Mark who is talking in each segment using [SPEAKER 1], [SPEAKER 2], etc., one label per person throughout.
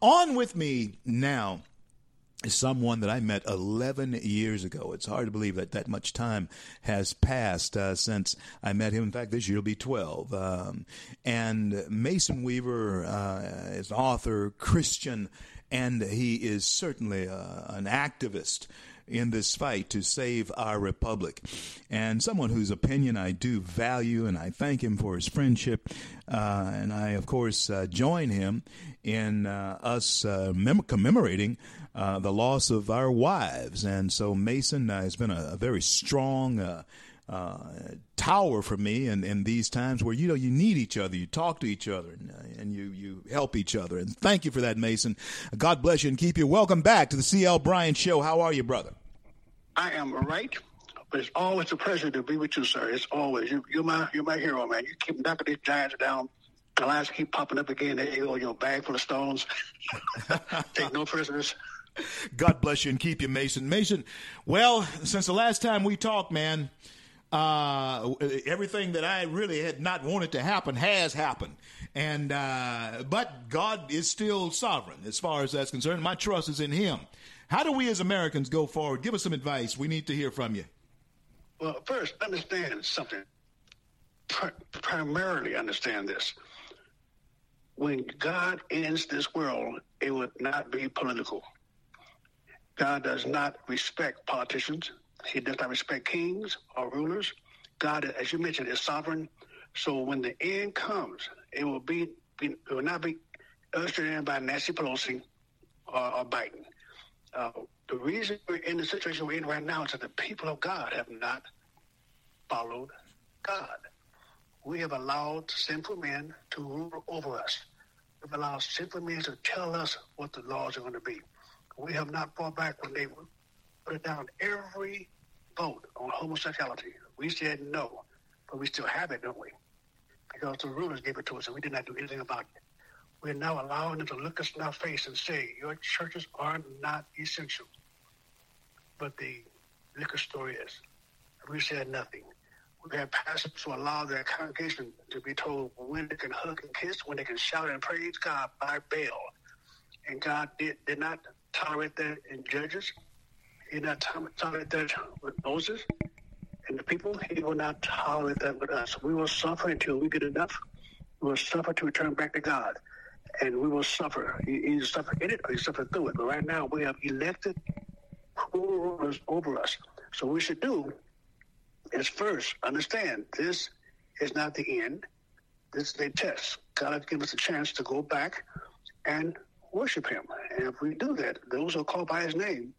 [SPEAKER 1] On with me now is someone that I met 11 years ago. It's hard to believe that that much time has passed uh, since I met him. In fact, this year will be 12. Um, and Mason Weaver uh, is author, Christian, and he is certainly uh, an activist in this fight to save our republic. And someone whose opinion I do value, and I thank him for his friendship. Uh, and I, of course, uh, join him in uh, us uh, mem- commemorating uh, the loss of our wives. And so Mason uh, has been a, a very strong uh, tower for me in, in these times where you know you need each other, you talk to each other, and, uh, and you you help each other. And thank you for that, Mason. God bless you and keep you. Welcome back to the CL Bryant Show. How are you, brother?
[SPEAKER 2] I am right. But it's always a pleasure to be with you, sir. It's always you, you're my you're my hero, man. You keep knocking these giants down. The lions keep popping up again. There you go, your bag full of stones. Take no prisoners.
[SPEAKER 1] God bless you and keep you, Mason. Mason, well, since the last time we talked, man, uh, everything that I really had not wanted to happen has happened. And, uh, but God is still sovereign as far as that's concerned. My trust is in Him. How do we as Americans go forward? Give us some advice. We need to hear from you.
[SPEAKER 2] Well, first, understand something. primarily understand this. When God ends this world, it would not be political. God does not respect politicians. He does not respect kings or rulers. God, as you mentioned, is sovereign. So when the end comes, it will be, it will not be ushered in by Nancy Pelosi or, or Biden. Uh, the reason we're in the situation we're in right now is that the people of God have not followed God. We have allowed sinful men to rule over us. We've allowed sinful men to tell us what the laws are going to be. We have not fought back when they put down every vote on homosexuality. We said no, but we still have it, don't we? Because the rulers gave it to us and we did not do anything about it. We're now allowing them to look us in our face and say, your churches are not essential. But the liquor store is. We said nothing. We had pastors who allow their congregation to be told when they can hug and kiss, when they can shout and praise God by Baal. And God did, did not tolerate that in Judges. He did not tolerate that time with Moses and the people. He will not tolerate that with us. We will suffer until we get enough. We will suffer to return back to God. And we will suffer. You either suffer in it or you suffer through it. But right now, we have elected cruel rulers over us. So what we should do is first understand this is not the end. This is a test. God has given us a chance to go back and worship him. And if we do that, those who are called by his name,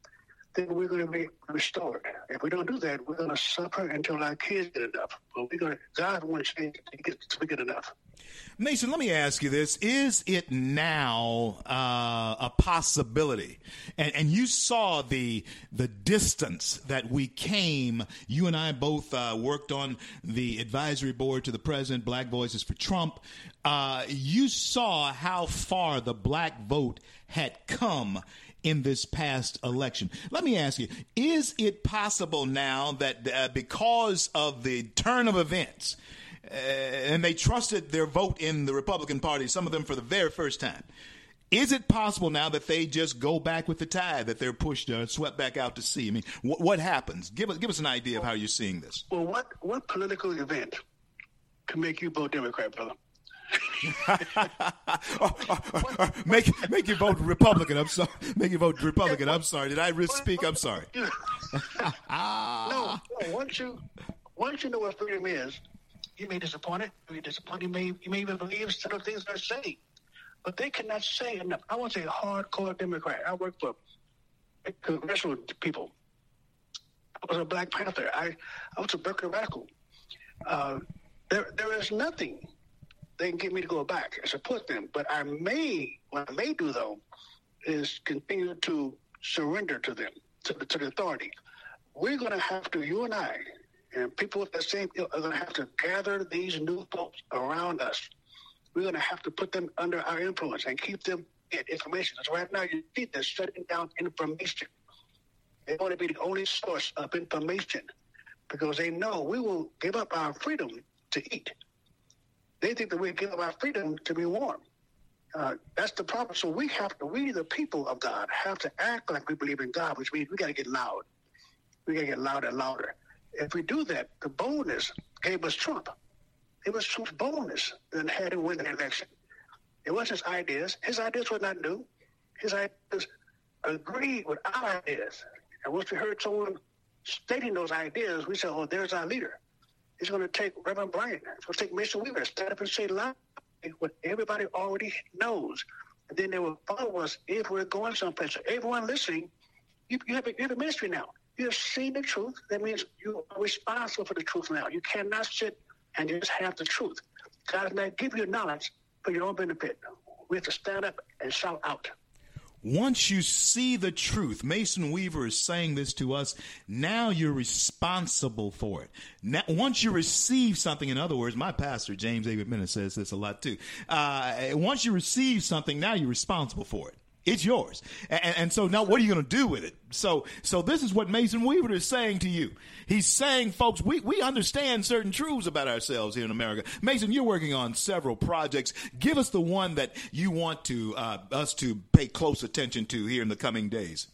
[SPEAKER 2] then we're going to be restored. If we don't do that, we're going to suffer until our kids get enough. But we're going to, God wants to get, to get enough.
[SPEAKER 1] Mason, let me ask you this. Is it now uh, a possibility? And, and, you saw the, the distance that we came. You and I both uh, worked on the advisory board to the president, Black Voices for Trump. Uh, you saw how far the black vote had come in this past election. Let me ask you, is it possible now that uh, because of the turn of events, uh, and they trusted their vote in the Republican Party, some of them for the very first time. Is it possible now that they just go back with the tide, that they're pushed, uh, swept back out to sea? I mean, wh- what happens? Give us, give us an idea of how you're seeing this.
[SPEAKER 2] Well, what, what political event can make you vote Democrat, brother?
[SPEAKER 1] oh, oh, oh, make make you vote Republican. I'm sorry. Make you vote Republican. I'm sorry. Did I misspeak? I'm sorry.
[SPEAKER 2] no, no. Once you once you know what freedom is, you may disappoint it. You may disappoint. You may you may even believe some of the things they're saying, but they cannot say enough. I want to say hardcore Democrat. I work for congressional people. I was a Black Panther. I I was a Berkeley radical. Uh, there there is nothing they can get me to go back and support them. But I may what I may do though is continue to surrender to them to the, to the authority. We're going to have to, you and I, and people with the same are going to have to gather these new folks around us. We're going to have to put them under our influence and keep them in information. Because right now, you see they're shutting down information. They want to be the only source of information because they know we will give up our freedom to eat. They think that we give up our freedom to be warm. Uh, that's the problem. So we have to, we the people of God, have to act like we believe in God, which means we got to get loud. We got to get louder and louder. If we do that, the boldness gave us Trump. It was Trump's boldness that had him win the election. It wasn't his ideas. His ideas were not new. His ideas agreed with our ideas. And once we heard someone stating those ideas, we said, oh, there's our leader. It's going to take Reverend Bryant. It's going to take Mason Weaver stand up and say loud what everybody already knows. And then they will follow us if we're going someplace. So everyone listening, you, you, have a, you have a ministry now. You have seen the truth. That means you are responsible for the truth now. You cannot sit and just have the truth. God does not give you knowledge for your own benefit. We have to stand up and shout out.
[SPEAKER 1] Once you see the truth, Mason Weaver is saying this to us. Now you're responsible for it. Now, once you receive something, in other words, my pastor James David Bennett says this a lot too. Uh, once you receive something, now you're responsible for it. It's yours. And, and, so now what are you going to do with it? So, so this is what Mason Weaver is saying to you. He's saying, folks, we, we understand certain truths about ourselves here in America. Mason, you're working on several projects. Give us the one that you want to, uh, us to pay close attention to here in the coming days.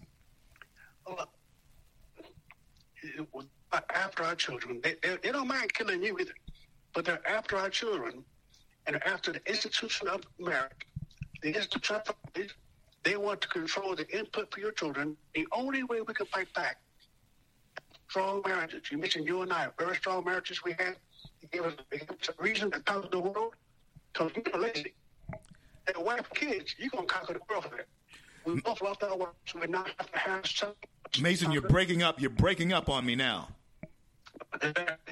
[SPEAKER 2] After our children, they, they, they don't mind killing you either, but they're after our children and after the institution of marriage, the institution of they want to control the input for your children. The only way we can fight back, strong marriages. You mentioned you and I, very strong marriages we had. It gave us, it gave us a reason to conquer the world because we're lazy. And wife kids, you're going to conquer the world for it. We both lost our work, so we now have to have something.
[SPEAKER 1] Mason, you're breaking up. You're breaking up on me now.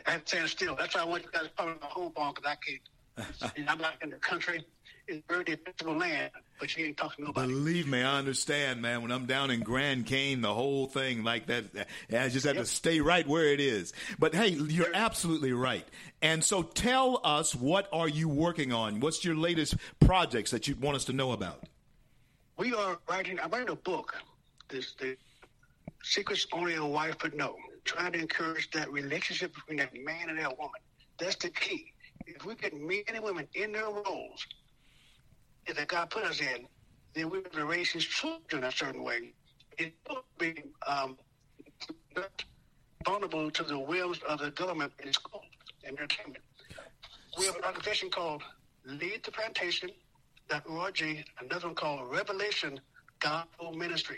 [SPEAKER 2] I'm saying still. That's why I want you guys to on the home phone because I can't. I'm not in the country is very defensible land, but you ain't talking to nobody.
[SPEAKER 1] Believe me, I understand, man. When I'm down in Grand Cane, the whole thing like that, I just have yep. to stay right where it is. But hey, you're absolutely right. And so tell us, what are you working on? What's your latest projects that you want us to know about?
[SPEAKER 2] We are writing, I'm writing a book, this, the Secrets Only a Wife Would Know, trying to encourage that relationship between that man and that woman. That's the key. If we get men and women in their roles, that God put us in, then we to raise his children a certain way. It will be um, vulnerable to the wills of the government in schools and entertainment. We have an organization called Leave the Plantation.org, another one called Revelation Gospel Ministry.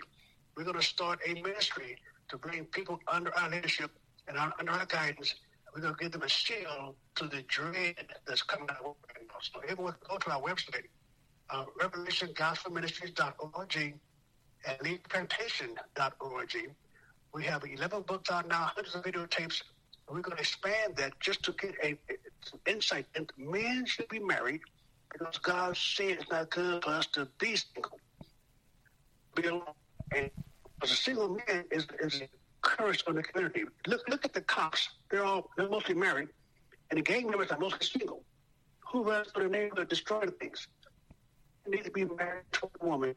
[SPEAKER 2] We're going to start a ministry to bring people under our leadership and under our guidance. We're going to give them a shield to the dread that's coming out. So everyone go to our website, uh, revelationgospelministries.org and leaveplantation.org. We have 11 books out now, hundreds of videotapes. We're going to expand that just to get a, some insight into men should be married because God said it's not good for us to be single. Be alone. And as a single man is, is curse on the community. Look look at the cops. They're all they're mostly married. And the gang members are mostly single. Who runs for the neighborhood destroying things? Need to be married to a woman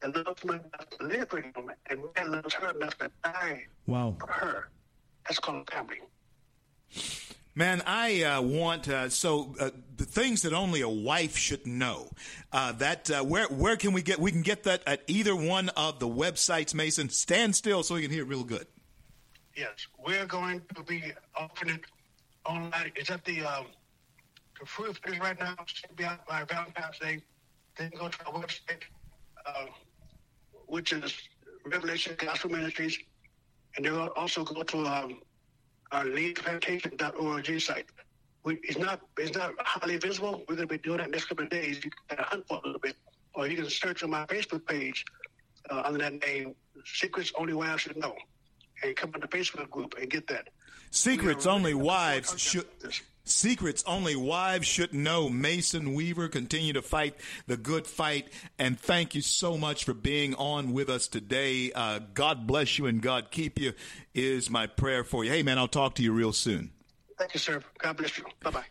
[SPEAKER 2] that loves him enough to live for him, and man loves her enough to die
[SPEAKER 1] wow.
[SPEAKER 2] for her. That's called family.
[SPEAKER 1] Man, I uh, want uh, so uh, the things that only a wife should know. Uh, that uh, where where can we get? We can get that at either one of the websites. Mason, stand still so we can hear it real good.
[SPEAKER 2] Yes, we're going to be offering it online. It's at the um, the free right now. Should be out by Valentine's Day. Then go to our website, uh, which is Revelation Gospel Ministries, and they'll also go to um, our leaveplantation.org site. We, it's not it's not highly visible. We're going to be doing that next couple of days. You can hunt for a little bit, or you can search on my Facebook page uh, under that name, Secrets Only Wives Should Know, and come on the Facebook group and get that.
[SPEAKER 1] Secrets Only Wives Should. Secrets only wives should know. Mason Weaver, continue to fight the good fight. And thank you so much for being on with us today. Uh, God bless you and God keep you, is my prayer for you. Hey, man, I'll talk to you real soon.
[SPEAKER 2] Thank you, sir. God bless you. Bye bye.